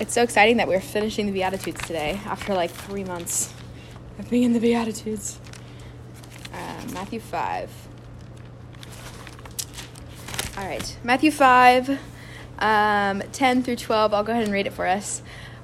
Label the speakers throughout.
Speaker 1: It's so exciting that we're finishing the Beatitudes today after like three months of being in the Beatitudes. Uh, Matthew 5. All right, Matthew 5, um, 10 through 12. I'll go ahead and read it for us.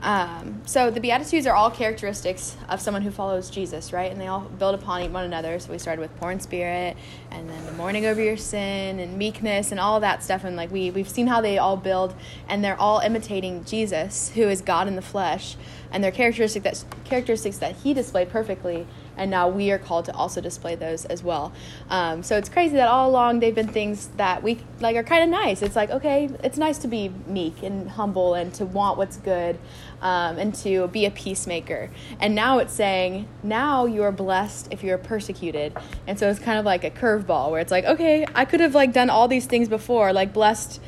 Speaker 1: Um, so the Beatitudes are all characteristics of someone who follows Jesus, right? And they all build upon one another. So we started with poor in spirit, and then the mourning over your sin, and meekness, and all that stuff. And like we we've seen how they all build, and they're all imitating Jesus, who is God in the flesh, and their characteristic that characteristics that He displayed perfectly and now we are called to also display those as well. Um, so it's crazy that all along they've been things that we like are kind of nice. It's like okay, it's nice to be meek and humble and to want what's good um, and to be a peacemaker. And now it's saying now you are blessed if you're persecuted. And so it's kind of like a curveball where it's like okay, I could have like done all these things before, like blessed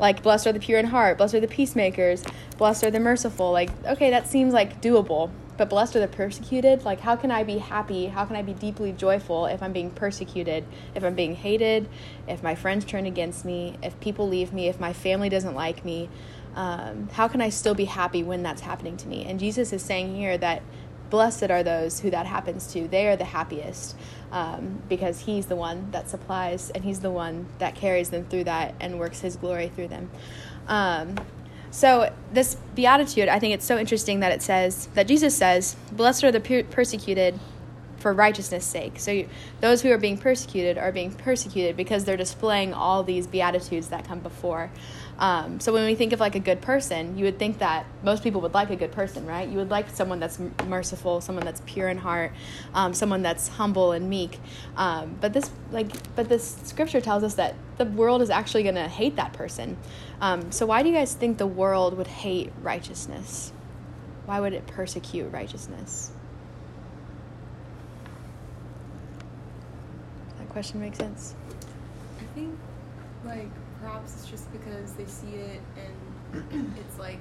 Speaker 1: like blessed are the pure in heart blessed are the peacemakers blessed are the merciful like okay that seems like doable but blessed are the persecuted. Like, how can I be happy? How can I be deeply joyful if I'm being persecuted, if I'm being hated, if my friends turn against me, if people leave me, if my family doesn't like me? Um, how can I still be happy when that's happening to me? And Jesus is saying here that blessed are those who that happens to. They are the happiest um, because He's the one that supplies and He's the one that carries them through that and works His glory through them. Um, so, this beatitude, I think it's so interesting that it says, that Jesus says, Blessed are the persecuted for righteousness' sake. So, you, those who are being persecuted are being persecuted because they're displaying all these beatitudes that come before. Um, so when we think of like a good person, you would think that most people would like a good person, right? You would like someone that's merciful, someone that's pure in heart, um, someone that's humble and meek. Um, but this like, but this scripture tells us that the world is actually going to hate that person. Um, so why do you guys think the world would hate righteousness? Why would it persecute righteousness? That question makes sense.
Speaker 2: I think like perhaps it's just because they see it and it's like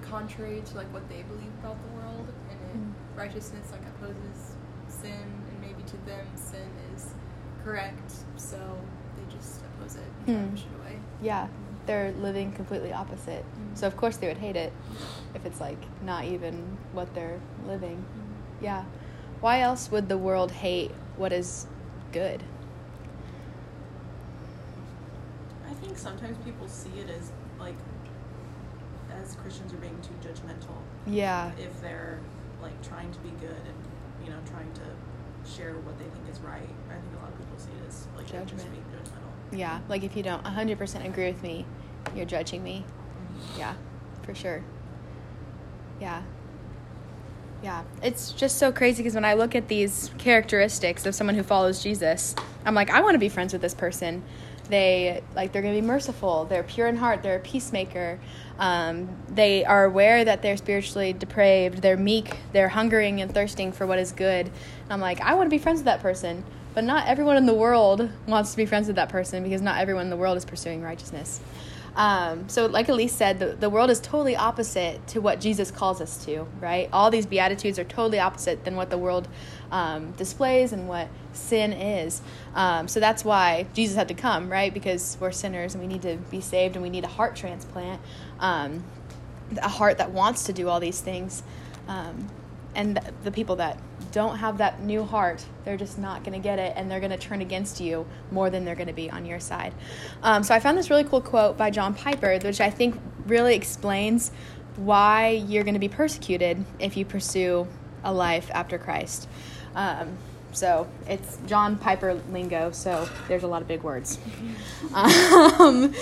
Speaker 2: contrary to like what they believe about the world and it, mm. righteousness like opposes sin and maybe to them sin is correct so they just oppose it and to push it away.
Speaker 1: Yeah they're living completely opposite. So of course they would hate it if it's like not even what they're living. Mm. yeah. Why else would the world hate what is good I think
Speaker 3: sometimes people see it as like as Christians are being too judgmental.
Speaker 1: Yeah.
Speaker 3: If they're like trying to be good and you know trying to share what they think is right, I think a lot of people see it as like Judgment. being judgmental.
Speaker 1: Yeah, like if you don't 100% agree with me, you're judging me. Mm-hmm. Yeah, for sure. Yeah. Yeah, it's just so crazy because when I look at these characteristics of someone who follows Jesus, I'm like, I want to be friends with this person. They like they're going to be merciful they're pure in heart they're a peacemaker. Um, they are aware that they're spiritually depraved they're meek they're hungering and thirsting for what is good. And i'm like i want to be friends with that person. But not everyone in the world wants to be friends with that person because not everyone in the world is pursuing righteousness um, so, like Elise said, the, the world is totally opposite to what Jesus calls us to, right? All these Beatitudes are totally opposite than what the world um, displays and what sin is. Um, so, that's why Jesus had to come, right? Because we're sinners and we need to be saved and we need a heart transplant, um, a heart that wants to do all these things. Um, and the, the people that don't have that new heart, they're just not going to get it and they're going to turn against you more than they're going to be on your side. Um, so I found this really cool quote by John Piper, which I think really explains why you're going to be persecuted if you pursue a life after Christ. Um, so it's John Piper lingo, so there's a lot of big words. um,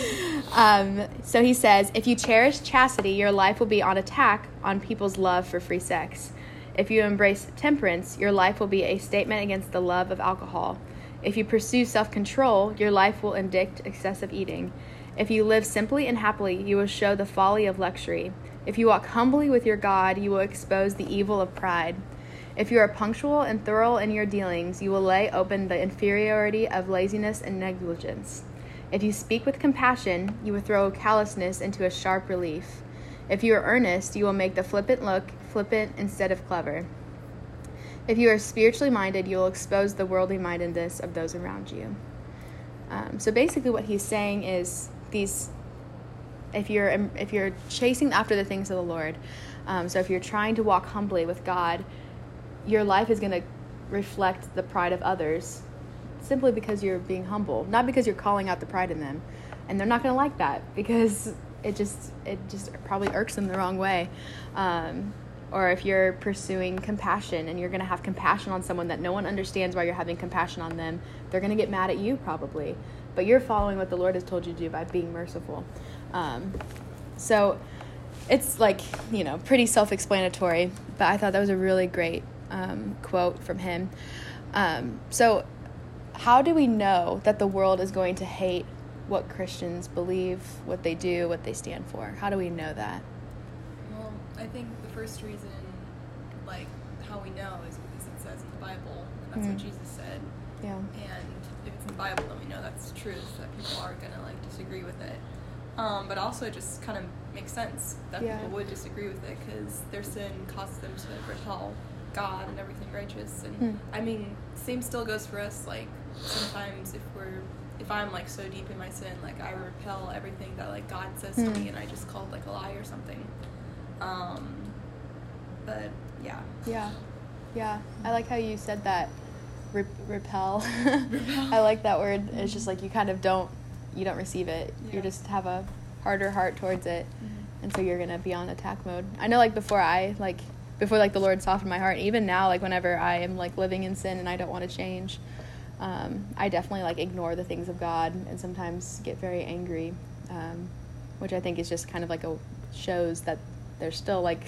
Speaker 1: um, so he says, if you cherish chastity, your life will be on attack on people's love for free sex. If you embrace temperance, your life will be a statement against the love of alcohol. If you pursue self control, your life will indict excessive eating. If you live simply and happily, you will show the folly of luxury. If you walk humbly with your God, you will expose the evil of pride. If you are punctual and thorough in your dealings, you will lay open the inferiority of laziness and negligence. If you speak with compassion, you will throw callousness into a sharp relief. If you are earnest, you will make the flippant look flippant instead of clever. If you are spiritually minded, you will expose the worldly mindedness of those around you. Um, so basically, what he's saying is these. If you're if you're chasing after the things of the Lord, um, so if you're trying to walk humbly with God, your life is going to reflect the pride of others, simply because you're being humble, not because you're calling out the pride in them, and they're not going to like that because it just it just probably irks them the wrong way. Um, or if you're pursuing compassion and you're going to have compassion on someone that no one understands why you're having compassion on them, they're going to get mad at you probably. But you're following what the Lord has told you to do by being merciful. Um, so it's like, you know, pretty self explanatory, but I thought that was a really great um, quote from him. Um, so, how do we know that the world is going to hate what Christians believe, what they do, what they stand for? How do we know that?
Speaker 2: Think the first reason, like how we know, is because it says in the Bible, and that's
Speaker 1: Mhm.
Speaker 2: what Jesus said.
Speaker 1: Yeah.
Speaker 2: And if it's in the Bible, then we know that's the truth. That people are gonna like disagree with it. Um, but also, it just kind of makes sense that
Speaker 1: Yeah.
Speaker 2: people would disagree with it because their sin causes them to repel God and everything righteous. And
Speaker 1: Hmm.
Speaker 2: I mean, same still goes for us. Like sometimes if we're if I'm like so deep in my sin, like I repel everything that like God says
Speaker 1: Hmm.
Speaker 2: to me, and I just call it like a lie or something. Um, but yeah,
Speaker 1: Yeah, yeah. I like how you said that. Re- repel. I like that word. It's just like you kind of don't, you don't receive it. You just have a harder heart towards it, and so you're gonna be on attack mode. I know, like before I like, before like the Lord softened my heart. Even now, like whenever I am like living in sin and I don't want to change, um, I definitely like ignore the things of God and sometimes get very angry, um, which I think is just kind of like a shows that there's still like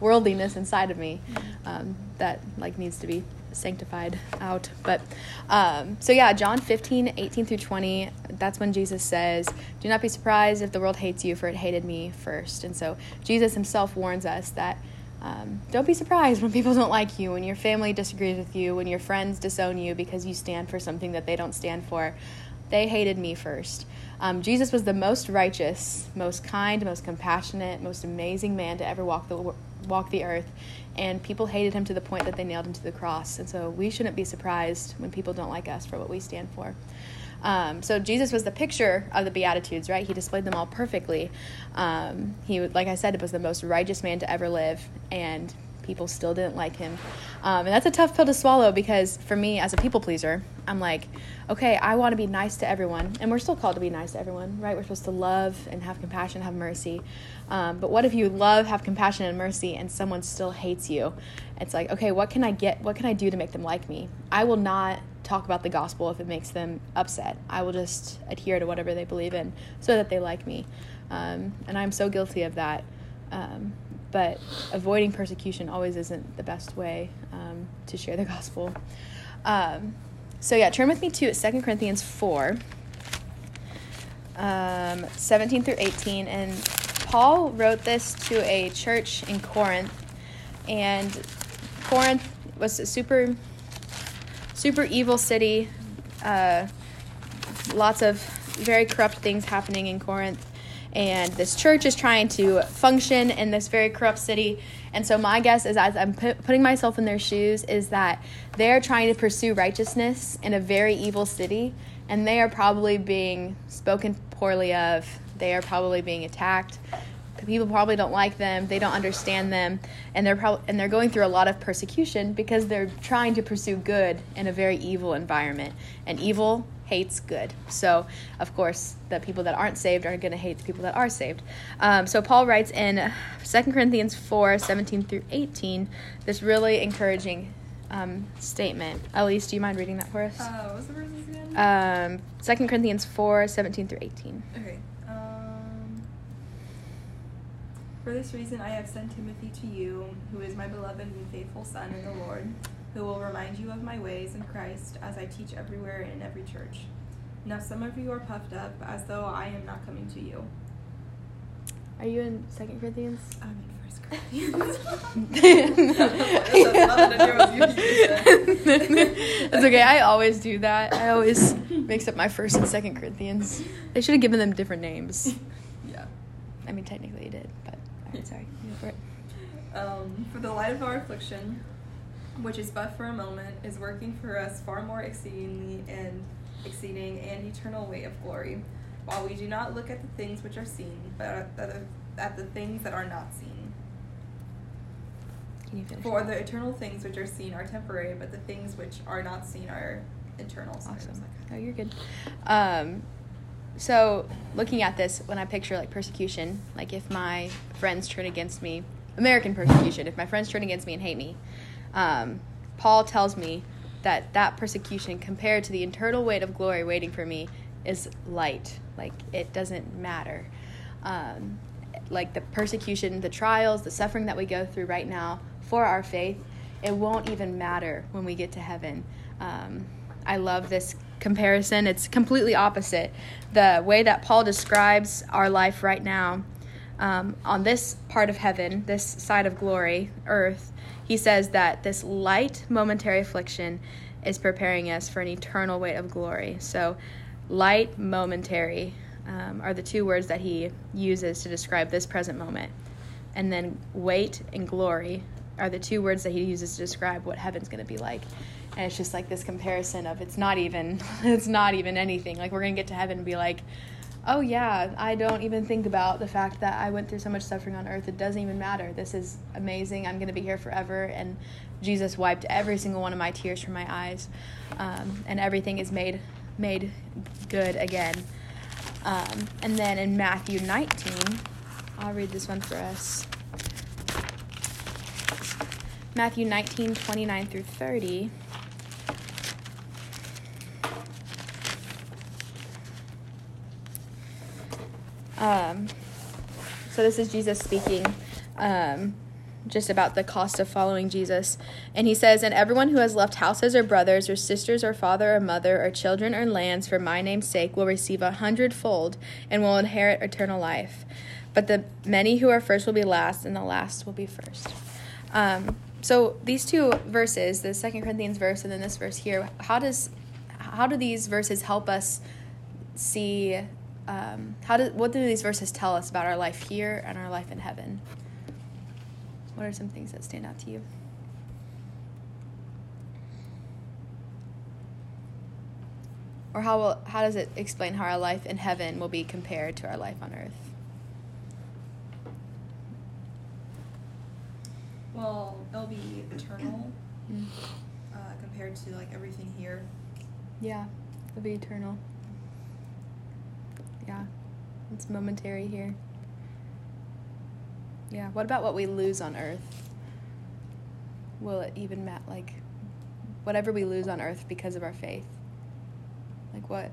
Speaker 1: worldliness inside of me um, that like needs to be sanctified out. But um, so yeah john 15 18 through 20 that's when jesus says do not be surprised if the world hates you for it hated me first. And so jesus himself warns us that um, don't be surprised when people don't like you when your family disagrees with you when your friends disown you because you stand for something that they don't stand for. They hated me first um, Jesus was the most righteous, most kind, most compassionate, most amazing man to ever walk the walk the earth, and people hated him to the point that they nailed him to the cross. And so we shouldn't be surprised when people don't like us for what we stand for. Um, so Jesus was the picture of the Beatitudes, right? He displayed them all perfectly. Um, he, like I said, was the most righteous man to ever live, and people still didn't like him. Um, and that's a tough pill to swallow because for me, as a people pleaser, I'm like, okay, I want to be nice to everyone, and we're still called to be nice to everyone, right? We're supposed to love and have compassion, have mercy. Um, but what if you love, have compassion, and mercy, and someone still hates you? It's like, okay, what can I get? What can I do to make them like me? I will not talk about the gospel if it makes them upset. I will just adhere to whatever they believe in so that they like me. Um, and I'm so guilty of that. Um, but avoiding persecution always isn't the best way um, to share the gospel. So, yeah, turn with me to 2 Corinthians 4, um, 17 through 18. And Paul wrote this to a church in Corinth. And Corinth was a super, super evil city. Uh, lots of very corrupt things happening in Corinth. And this church is trying to function in this very corrupt city. And so, my guess is, as I'm put, putting myself in their shoes, is that they're trying to pursue righteousness in a very evil city. And they are probably being spoken poorly of. They are probably being attacked. People probably don't like them. They don't understand them, and they're and they're going through a lot of persecution because they're trying to pursue good in a very evil environment. And evil hates good. So, of course, the people that aren't saved are going to hate the people that are saved. Um, so, Paul writes in 2 Corinthians 4 17 through 18 this really encouraging um, statement. Elise, do you mind reading that for us?
Speaker 2: uh, what was the verses again?
Speaker 1: Um, 2 Corinthians 4 17 through 18.
Speaker 2: Okay. Um, for this reason, I have sent Timothy to you, who is my beloved and faithful son in the Lord, who will remind you of my ways in Christ as I teach everywhere in every church. Now, some of you are puffed up as though I am not coming to you.
Speaker 1: Are you in Second Corinthians?
Speaker 2: I'm in First Corinthians.
Speaker 1: it's okay. I always do that. I always mix up my first and second Corinthians. They should have given them different names.
Speaker 2: Yeah.
Speaker 1: I mean, technically you did, but alright, sorry. Go for it.
Speaker 2: Um, for the light of our affliction, which is but for a moment, is working for us far more exceedingly and exceeding and eternal weight of glory, while we do not look at the things which are seen, but at the, at the things that are not seen.
Speaker 1: Can you finish?
Speaker 2: For the eternal things which are seen are temporary, but the things which are not seen are eternal.
Speaker 1: Awesome.
Speaker 2: like-
Speaker 1: Oh, you're good. Um, so looking at this, when I picture like persecution, like if my friends turn against me, American persecution, if my friends turn against me and hate me, um, Paul tells me that that persecution compared to the eternal weight of glory waiting for me is light. Like it doesn't matter. Um, like the persecution, the trials, the suffering that we go through right now for our faith, it won't even matter when we get to heaven. Um, I love this comparison. It's completely opposite. The way that Paul describes our life right now um, on this part of heaven, this side of glory, earth, he says that this light momentary affliction is preparing us for an eternal weight of glory. So, light momentary um, are the two words that he uses to describe this present moment. And then weight and glory are the two words that he uses to describe what heaven's going to be like. And it's just like this comparison of it's not even it's not even anything. Like we're going to get to heaven and be like, "Oh yeah, I don't even think about the fact that I went through so much suffering on earth. It doesn't even matter. This is amazing. I'm going to be here forever and Jesus wiped every single one of my tears from my eyes. Um, and everything is made made good again. Um, and then in Matthew 19, I'll read this one for us. Matthew 19, 29 through 30. Um, so this is Jesus speaking um, just about the cost of following Jesus. And he says, And everyone who has left houses or brothers or sisters or father or mother or children or lands for my name's sake will receive a hundredfold and will inherit eternal life. But the many who are first will be last, and the last will be first. Um, so these two verses, the Second Corinthians verse and then this verse here, how does how do these verses help us see um, how do what do these verses tell us about our life here and our life in heaven? What are some things that stand out to you? Or how will how does it explain how our life in heaven will be compared to our life on earth?
Speaker 2: Well, it'll be eternal
Speaker 1: Mm.
Speaker 2: uh, compared to like everything here.
Speaker 1: Yeah, it'll be eternal. It's momentary here. Yeah, what about what we lose on earth? Will it even mat like whatever we lose on earth because of our faith? Like what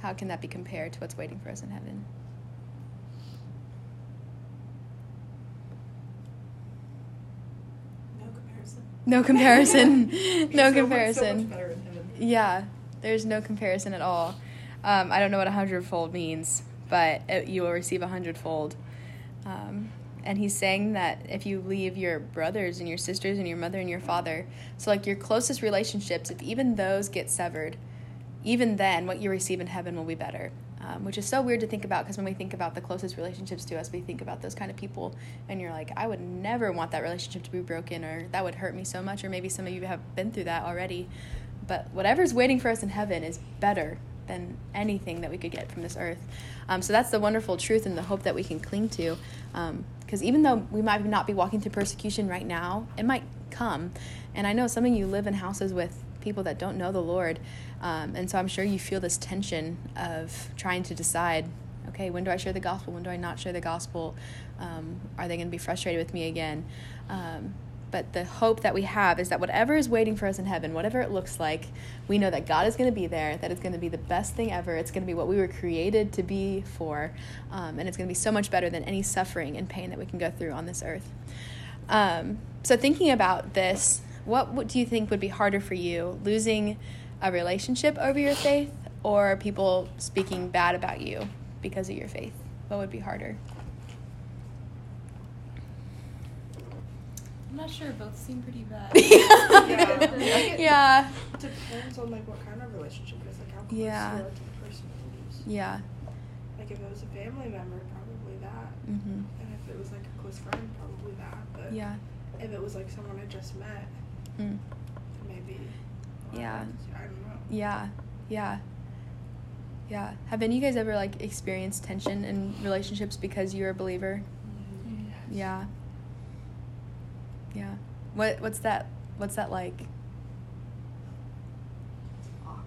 Speaker 1: how can that be compared to what's waiting for us in heaven?
Speaker 3: No comparison.
Speaker 1: No comparison. No
Speaker 3: so much- so
Speaker 1: comparison.
Speaker 3: much better in heaven.
Speaker 1: Yeah, there's no comparison at all. Um, I don't know what a hundredfold means, but it, you will receive a hundredfold. Um, and he's saying that if you leave your brothers and your sisters and your mother and your father, so like your closest relationships, if even those get severed, even then what you receive in heaven will be better. Um, which is so weird to think about because when we think about the closest relationships to us, we think about those kind of people, and you're like, I would never want that relationship to be broken, or that would hurt me so much, or maybe some of you have been through that already. But whatever's waiting for us in heaven is better than anything that we could get from this earth. Um, so that's the wonderful truth and the hope that we can cling to. Because even though we might not be walking through persecution right now, it might come. And I know some of you live in houses with people that don't know the Lord. Um, and so I'm sure you feel this tension of trying to decide okay, when do I share the gospel? When do I not share the gospel? Um, are they going to be frustrated with me again? Um, but the hope that we have is that whatever is waiting for us in heaven, whatever it looks like, we know that God is going to be there, that it's going to be the best thing ever. It's going to be what we were created to be for, um, and it's going to be so much better than any suffering and pain that we can go through on this earth. Um, so, thinking about this, what, do you think would be harder for you, losing a relationship over your faith, or people speaking bad about you because of your faith? What would be harder?
Speaker 2: I'm not sure. Both seem pretty bad.
Speaker 1: yeah. yeah.
Speaker 4: Depends on like what kind of relationship it is, like how close
Speaker 1: Yeah.
Speaker 4: you are to the person it is.
Speaker 1: Yeah.
Speaker 4: Like if it was a family member, probably that.
Speaker 1: Mm-hmm.
Speaker 4: And if it was like a close friend, probably that. But
Speaker 1: Yeah.
Speaker 4: if it was like someone I just met,
Speaker 1: Mm.
Speaker 4: maybe. well,
Speaker 1: Yeah.
Speaker 4: I don't know.
Speaker 1: Yeah. Yeah. Yeah. Have any of you guys ever like experienced tension in relationships because you're a believer?
Speaker 4: Mm,
Speaker 1: Yeah. Yeah. What what's that what's that like?
Speaker 5: awkward.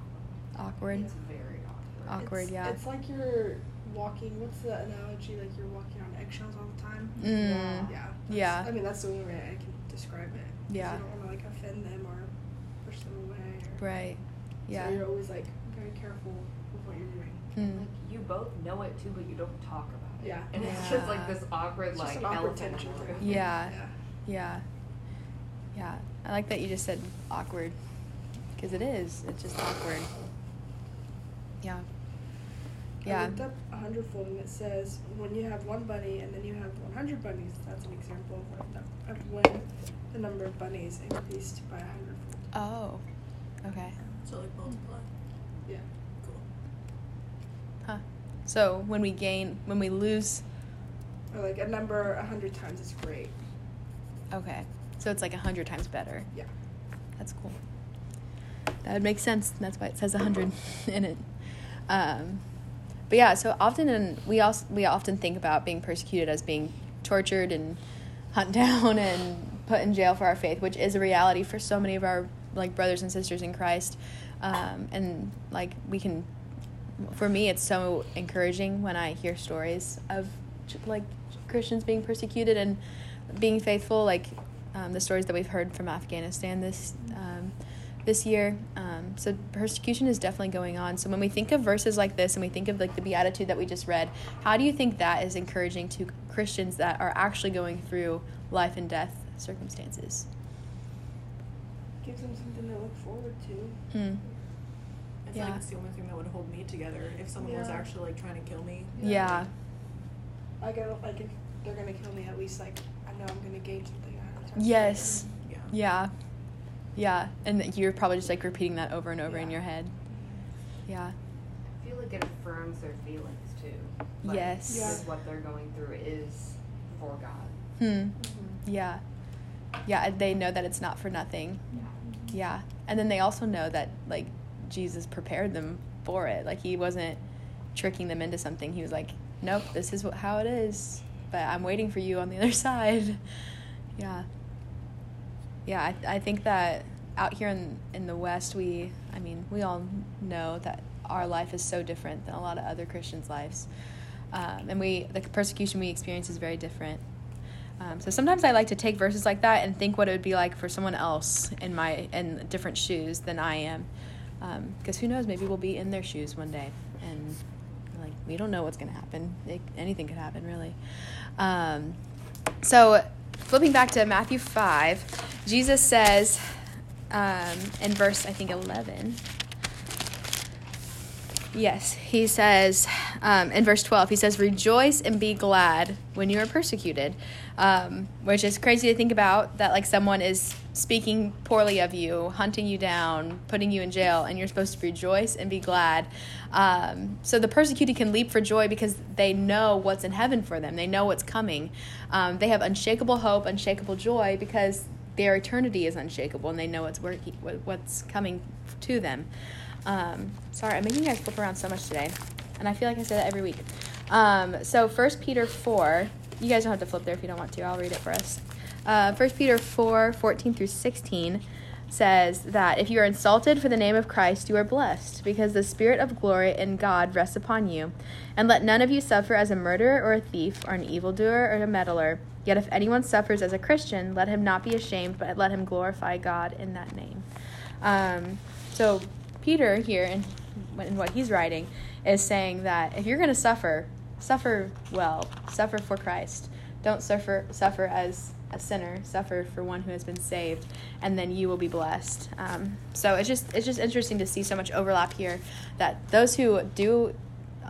Speaker 1: Awkward.
Speaker 5: It's very awkward.
Speaker 1: Awkward,
Speaker 4: it's,
Speaker 1: yeah.
Speaker 4: It's like you're walking. What's the analogy? Like you're walking on eggshells all the time.
Speaker 1: Mm.
Speaker 4: Yeah. that's-
Speaker 1: Yeah.
Speaker 4: I mean, that's the only way I can describe it
Speaker 1: Yeah.
Speaker 4: You don't want to like offend them or push them away. Or,
Speaker 1: Right. Yeah.
Speaker 4: So you're always like very careful with what you're doing.
Speaker 1: Mm.
Speaker 5: Like you both know it too, but you don't talk about it.
Speaker 4: Yeah.
Speaker 5: And it's just like this awkward,
Speaker 4: It's just
Speaker 5: like
Speaker 4: an awkward
Speaker 5: elephant in
Speaker 4: tension
Speaker 5: the room.
Speaker 1: Yeah.
Speaker 4: Yeah.
Speaker 1: Yeah. Yeah. I like that you just said awkward because it is. It's just awkward. Yeah.
Speaker 4: I
Speaker 1: Yeah.
Speaker 4: looked up a hundredfold and it says when you have one bunny and then you have 100 bunnies, that's an example of when, the, of when the number of bunnies increased by a hundredfold.
Speaker 1: Oh. Okay.
Speaker 3: So like multiply.
Speaker 4: Yeah.
Speaker 3: Cool.
Speaker 1: Huh. So when we gain, when we lose,
Speaker 4: Or like a number a hundred times is great.
Speaker 1: okay. So it's like a hundred times better.
Speaker 4: Yeah.
Speaker 1: That's cool. That would make sense. That's why it says a 100 in it. Um, but yeah, so often in, we also we often think about being persecuted as being tortured and hunted down and put in jail for our faith, which is a reality for so many of our like brothers and sisters in Christ. Um, and like we can, for me, it's so encouraging when I hear stories of like Christians being persecuted and being faithful, like um, the stories that we've heard from Afghanistan this um, this year. Um, so persecution is definitely going on. So when we think of verses like this and we think of like the beatitude that we just read, how do you think that is encouraging to Christians that are actually going through life and death circumstances?
Speaker 4: Gives them something to look forward to.
Speaker 3: I feel
Speaker 1: Yeah.
Speaker 3: like it's the only thing that would hold me together if someone was actually like trying to kill me.
Speaker 1: Yeah.
Speaker 4: I get like if they're gonna kill me, at least like I know I'm gonna gain something out of it.
Speaker 1: Yes.
Speaker 3: Yeah.
Speaker 1: Yeah. Yeah. And you're probably just like repeating that over and over in your head. Yeah.
Speaker 5: I feel like it affirms their feelings too. Like,
Speaker 1: Yes.
Speaker 4: Yeah.
Speaker 5: What they're going through is for God.
Speaker 1: Hmm. Yeah. Yeah. They know that it's not for nothing.
Speaker 5: Yeah.
Speaker 1: Yeah. And then they also know that like Jesus prepared them for it. Like he wasn't tricking them into something. He was like, "Nope, this is what, how it is, but I'm waiting for you on the other side." Yeah. Yeah, I I think that out here in in the West, we I mean, we all know that our life is so different than a lot of other Christians' lives. Um, and we the persecution we experience is very different. Um, so sometimes I like to take verses like that and think what it would be like for someone else in my in different shoes than I am, because who knows? Maybe we'll be in their shoes one day, and like we don't know what's going to happen. It, anything could happen, really. Um, so flipping back to Matthew five, Jesus says um, in verse I think eleven. Yes, he says um, in verse 12, he says, Rejoice and be glad when you are persecuted. Um, which is crazy to think about that, like, someone is speaking poorly of you, hunting you down, putting you in jail, and you're supposed to rejoice and be glad. Um, so the persecuted can leap for joy because they know what's in heaven for them, they know what's coming. Um, they have unshakable hope, unshakable joy because their eternity is unshakable and they know what's, working, what's coming to them. Um, sorry, I'm making you guys flip around so much today, and I feel like I say that every week. Um, so 1 Peter 4, you guys don't have to flip there if you don't want to. I'll read it for us. Uh, 1 Peter 4, 14 through 16 says that if you are insulted for the name of Christ, you are blessed, because the Spirit of glory in God rests upon you. And let none of you suffer as a murderer or a thief or an evildoer or a meddler. Yet if anyone suffers as a Christian, let him not be ashamed, but let him glorify God in that name. Um, so Peter here, in, in what he's writing, is saying that if you're going to suffer, suffer well, suffer for Christ. Don't suffer suffer as a sinner. Suffer for one who has been saved, and then you will be blessed. Um, so it's just it's just interesting to see so much overlap here. That those who do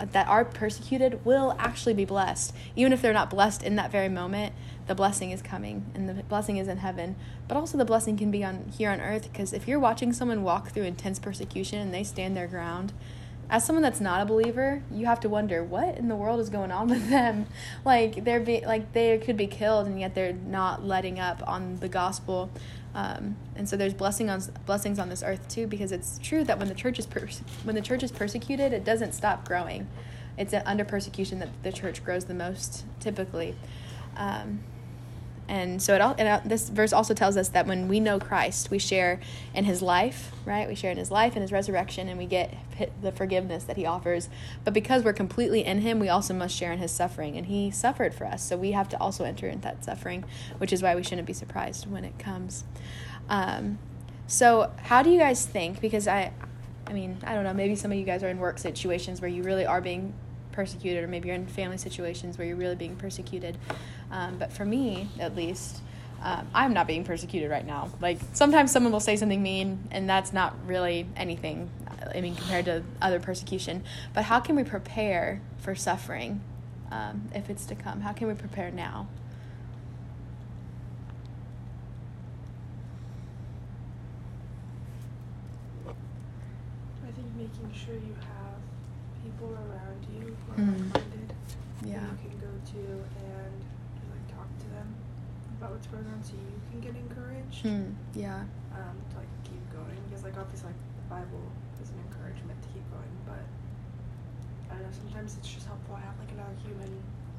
Speaker 1: that are persecuted will actually be blessed. Even if they're not blessed in that very moment, the blessing is coming and the blessing is in heaven. But also the blessing can be on here on earth because if you're watching someone walk through intense persecution and they stand their ground, as someone that's not a believer, you have to wonder what in the world is going on with them. Like they're be like they could be killed and yet they're not letting up on the gospel. Um, and so there's blessing on blessings on this earth too, because it's true that when the church is pers- when the church is persecuted, it doesn't stop growing. It's under persecution that the church grows the most, typically. Um, and so it all and this verse also tells us that when we know Christ, we share in his life, right? We share in his life and his resurrection and we get the forgiveness that he offers. But because we're completely in him, we also must share in his suffering and he suffered for us. So we have to also enter into that suffering, which is why we shouldn't be surprised when it comes. Um, so how do you guys think because I I mean, I don't know, maybe some of you guys are in work situations where you really are being persecuted, or maybe you're in family situations where you're really being persecuted. Um, but for me, at least, um, I'm not being persecuted right now. Like sometimes someone will say something mean, and that's not really anything. I mean, compared to other persecution. But how can we prepare for suffering um, if it's to come? How can we prepare now?
Speaker 4: I think making sure you have people around you who are
Speaker 1: Mm.
Speaker 4: like-minded
Speaker 1: Yeah.
Speaker 4: that you can go to and like talk to them going on, so you can get encouraged.
Speaker 1: Hmm. Yeah.
Speaker 4: Um, to like keep going because like obviously like the Bible is an encouragement to keep going, but I don't know sometimes it's just helpful to have like another human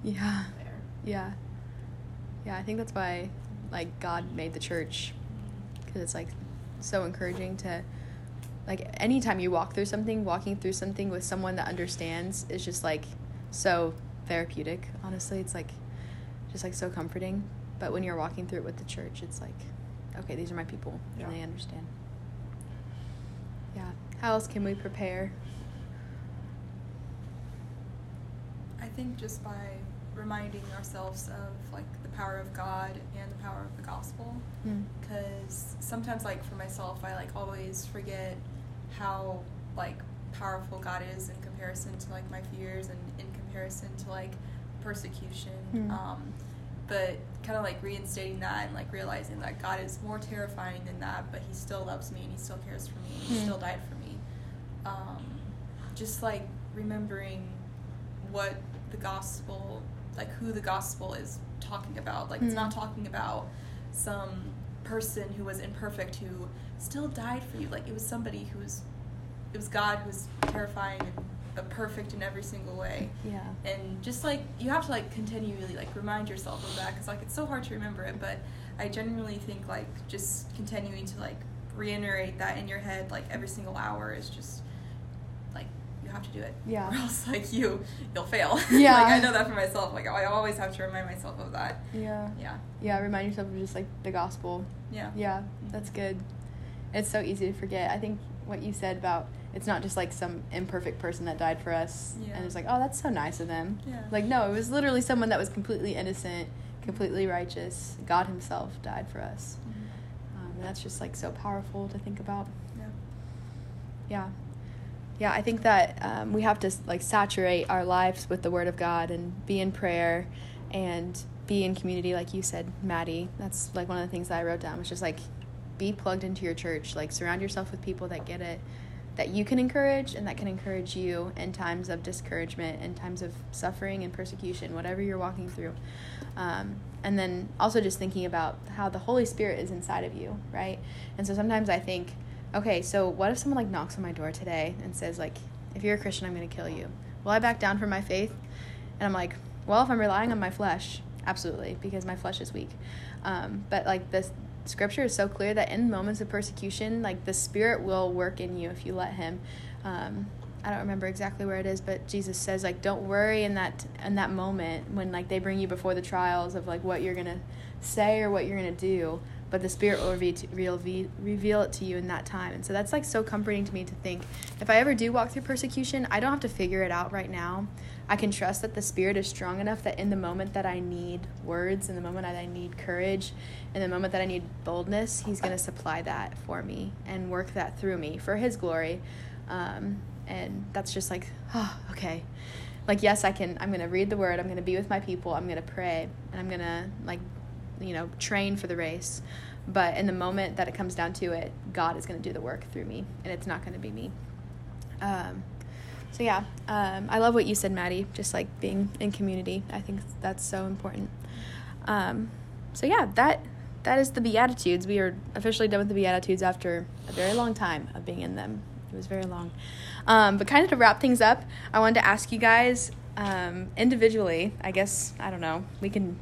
Speaker 1: Yeah.
Speaker 4: there.
Speaker 1: Yeah. Yeah, I think that's why like God made the church cuz it's like so encouraging to like anytime you walk through something, walking through something with someone that understands is just like so therapeutic. Honestly, it's like just like so comforting. But when you're walking through it with the church, it's like okay, these are my people
Speaker 4: Yeah.
Speaker 1: and they understand. Yeah. How else can we prepare?
Speaker 2: I think just by reminding ourselves of like the power of God and the power of the gospel because sometimes like for myself I like always forget how like powerful God is in comparison to like my fears and in comparison to like persecution
Speaker 1: Hmm.
Speaker 2: um but kind of like reinstating that and like realizing that God is more terrifying than that but he still loves me and he still cares for me and he
Speaker 1: Hmm.
Speaker 2: still died for me um just like remembering what the gospel like who the gospel is talking about like it's not
Speaker 1: Mm.
Speaker 2: talking about some person who was imperfect who still died for you like it was somebody who was it was god who was terrifying and perfect in every single way
Speaker 1: Yeah.
Speaker 2: and just like you have to like continually like remind yourself of that because like it's so hard to remember it but i genuinely think like just continuing to like reiterate that in your head like every single hour is just like you have to do it
Speaker 1: Yeah.
Speaker 2: or else like you you'll fail
Speaker 1: Yeah.
Speaker 2: like i know that for myself like i always have to remind myself of that
Speaker 1: Yeah.
Speaker 2: yeah
Speaker 1: Yeah, remind yourself of just like the gospel.
Speaker 2: yeah
Speaker 1: Yeah, that's mm-hmm. good. It's so easy to forget. I think what you said about it's not just like some imperfect person that died for us
Speaker 2: Yeah.
Speaker 1: and it's like, oh, that's so nice of them.
Speaker 2: Yeah.
Speaker 1: Like, no, it was literally someone that was completely innocent, completely righteous. God Himself died for us.
Speaker 2: Mhm.
Speaker 1: Um, and that's just like so powerful to think about.
Speaker 2: yeah
Speaker 1: Yeah. Yeah, I think that um, we have to like saturate our lives with the Word of God and be in prayer and be in community, like you said, Maddie. That's like one of the things that I wrote down was just like be plugged into your church. Like surround yourself with people that get it, that you can encourage and that can encourage you in times of discouragement, in times of suffering and persecution, whatever you're walking through. Um, and then also just thinking about how the Holy Spirit is inside of you, right? And so sometimes I think, okay, so what if someone like knocks on my door today and says like, if you're a Christian, I'm going to kill you. Will I back down from my faith? And I'm like, well, if I'm relying on my flesh, absolutely, because my flesh is weak. Um, but like this scripture is so clear that in moments of persecution, like the Spirit will work in you if you let Him. Um, I don't remember exactly where it is, but Jesus says like, don't worry in that in that moment when like they bring you before the trials of like what you're gonna say or what you're gonna do. But the Spirit will reveal, reveal, it to you in that time. And so that's like so comforting to me to think if I ever do walk through persecution, I don't have to figure it out right now. I can trust that the Spirit is strong enough that in the moment that I need words, in the moment that I need courage, in the moment that I need boldness, He's going to supply that for me and work that through me for His glory. Um, and that's just like oh okay like yes i can i'm gonna read the word i'm gonna be with my people i'm gonna pray and i'm gonna like you know train for the race. But in the moment that it comes down to it god is gonna do the work through me and it's not gonna be me. Um, so yeah um, i love what you said maddie just like being in community. I think that's so important. Um, so yeah that that is the beatitudes. We are officially done with the beatitudes after a very long time of being in them. It was very long. Um, but kind of to wrap things up i wanted to ask you guys um, individually i guess i don't know we can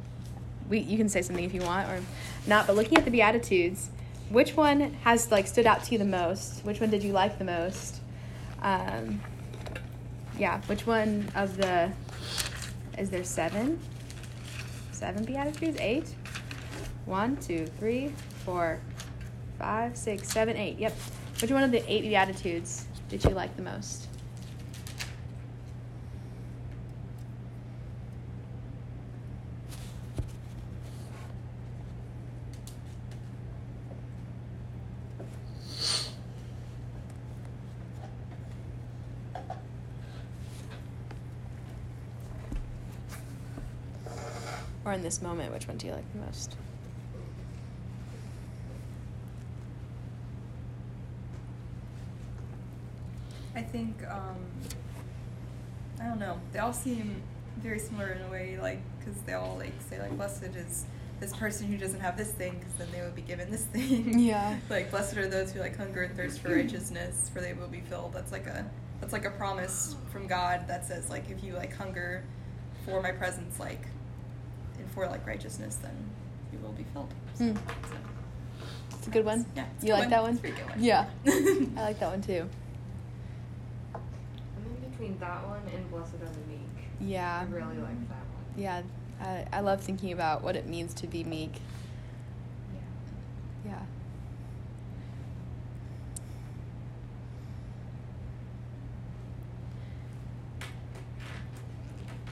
Speaker 1: we you can say something if you want or not but looking at the beatitudes which one has like stood out to you the most? Which one did you like the most? Um, yeah which one of the is there seven? Seven beatitudes? Eight? One two three four five six seven eight. Yep. Which one of the eight beatitudes did you like the most this moment which one do you like the most
Speaker 2: I think um, I don't know. They all seem very similar in a way, like because they all like say like blessed is this person who doesn't have this thing, because then they would be given this thing.
Speaker 1: Yeah.
Speaker 2: like blessed are those who like hunger and thirst for righteousness, for they will be filled. That's like a that's like a promise from God that says like if you like hunger for my presence, like for like righteousness, then you will be filled. So,
Speaker 1: Hmm.
Speaker 2: so,
Speaker 1: it's a good one
Speaker 2: Yeah, it's
Speaker 1: you
Speaker 2: good
Speaker 1: like that one
Speaker 2: It's a good one.
Speaker 1: yeah i like that one too
Speaker 5: I'm in between that one and Blessed Are the Meek.
Speaker 1: yeah
Speaker 5: I really like that one.
Speaker 1: yeah I, I love thinking about what it means to be meek
Speaker 5: Yeah.
Speaker 1: yeah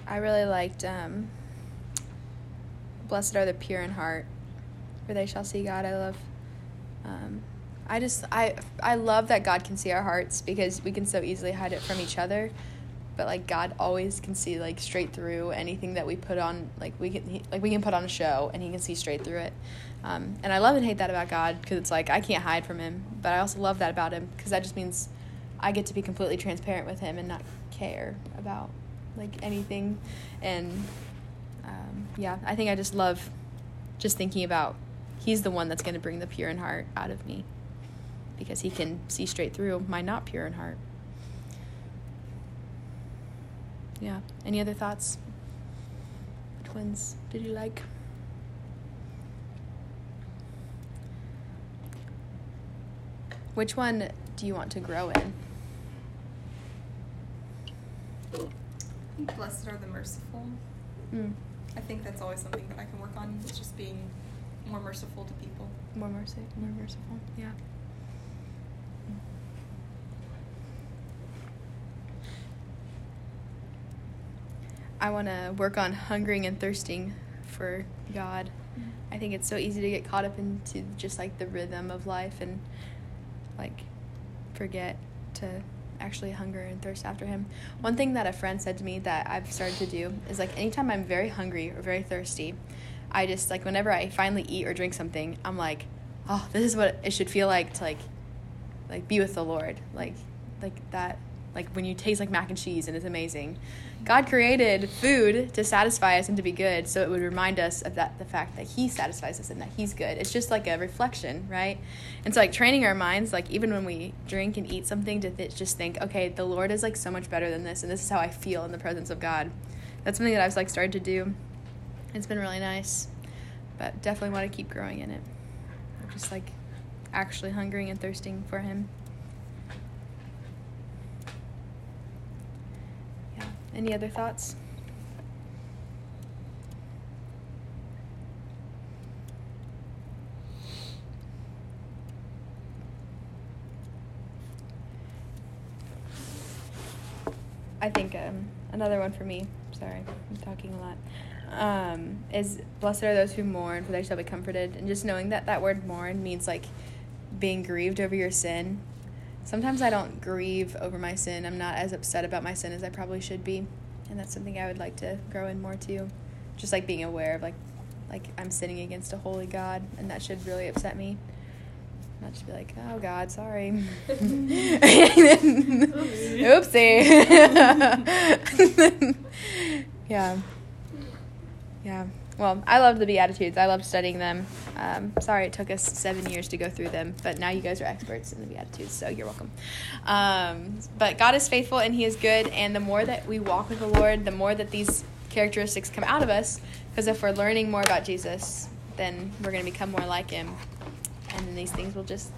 Speaker 1: i really liked um, blessed are the pure in heart for they shall see god. I love um, i just i i love that god can see our hearts because we can so easily hide it from each other. But like god always can see like straight through anything that we put on like we can he, like we can put on a show and he can see straight through it. Um, and i love and hate that about god because it's like i can't hide from him but i also love that about him because that just means i get to be completely transparent with him and not care about like anything. And um, yeah i think i just love just thinking about he's the one that's going to bring the pure in heart out of me. Because he can see straight through my not pure in heart. Yeah any other thoughts? Which ones did you like? Which one do you want to grow in?
Speaker 2: Blessed are the merciful.
Speaker 1: mm.
Speaker 2: I think that's always something that I can work on. Is just being more merciful to people.
Speaker 1: more mercy more merciful yeah I want to work on hungering and thirsting for God. Mm-hmm. I think it's so easy to get caught up into just like the rhythm of life and like forget to actually hunger and thirst after Him. One thing that a friend said to me that I've started to do is like anytime I'm very hungry or very thirsty, I just like whenever I finally eat or drink something, I'm like, oh, this is what it should feel like to like like be with the Lord. Like like that like when you taste like mac and cheese and it's amazing. God created food to satisfy us and to be good, so it would remind us of that the fact that he satisfies us and that he's good. It's just like a reflection, right? And so like training our minds like even when we drink and eat something to th- just think, okay, the Lord is like so much better than this and this is how I feel in the presence of God. That's something that I've like started to do. It's been really nice. But definitely want to keep growing in it. Just like actually hungering and thirsting for him. Yeah. Any other thoughts? I think um, another one for me. Sorry, I'm talking a lot. Um, is blessed are those who mourn, for they shall be comforted. And just knowing that that word mourn means like being grieved over your sin. Sometimes I don't grieve over my sin. I'm not as upset about my sin as I probably should be, and that's something I would like to grow in more too. Just like being aware of like like I'm sinning against a holy God, and that should really upset me. Not just be like, oh God, sorry. Oopsie. yeah. Yeah. Well, I love the Beatitudes. I love studying them. Um, sorry it took us seven years to go through them, but now you guys are experts in the Beatitudes, so you're welcome. Um, but God is faithful and He is good, and the more that we walk with the Lord, the more that these characteristics come out of us. Because if we're learning more about Jesus, then we're going to become more like Him, and then these things will just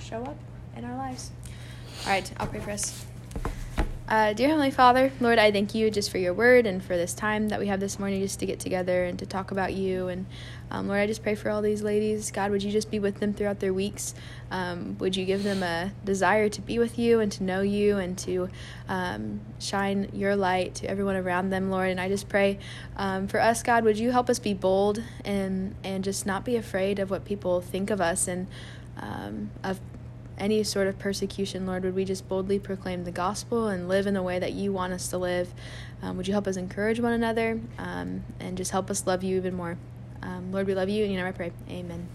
Speaker 1: show up in our lives. All right, I'll pray for us. Uh, dear Heavenly Father, Lord, I thank you just for your word and for this time that we have this morning just to get together and to talk about you. And um, Lord, I just pray for all these ladies. God, would you just be with them throughout their weeks? Um, would you give them a desire to be with you and to know you and to um, shine your light to everyone around them, Lord? And I just pray um, for us, God, would you help us be bold and, and just not be afraid of what people think of us and um, of any sort of persecution, Lord, would we just boldly proclaim the gospel and live in the way that you want us to live? Um, would you help us encourage one another um, and just help us love you even more? Um, Lord, we love you, and you know I pray. Amen.